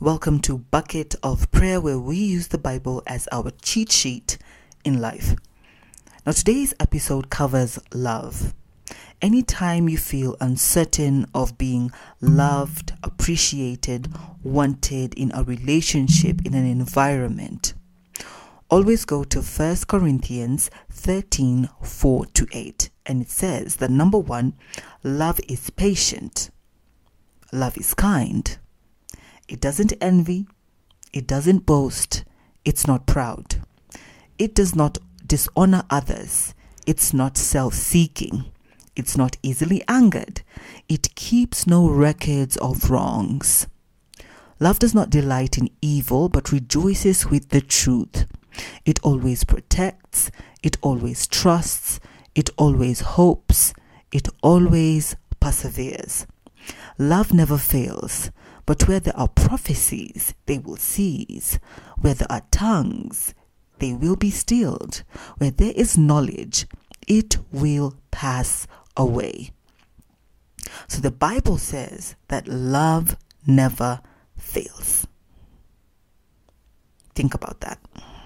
Welcome to Bucket of Prayer, where we use the Bible as our cheat sheet in life. Now, today's episode covers love. Anytime you feel uncertain of being loved, appreciated, wanted in a relationship, in an environment, always go to 1 Corinthians 13 4 to 8. And it says that number one, love is patient, love is kind it doesn't envy, it doesn't boast, it's not proud. It does not dishonor others, it's not self seeking, it's not easily angered, it keeps no records of wrongs. Love does not delight in evil, but rejoices with the truth. It always protects, it always trusts, it always hopes, it always perseveres. Love never fails. But where there are prophecies, they will cease. Where there are tongues, they will be stilled. Where there is knowledge, it will pass away. So the Bible says that love never fails. Think about that.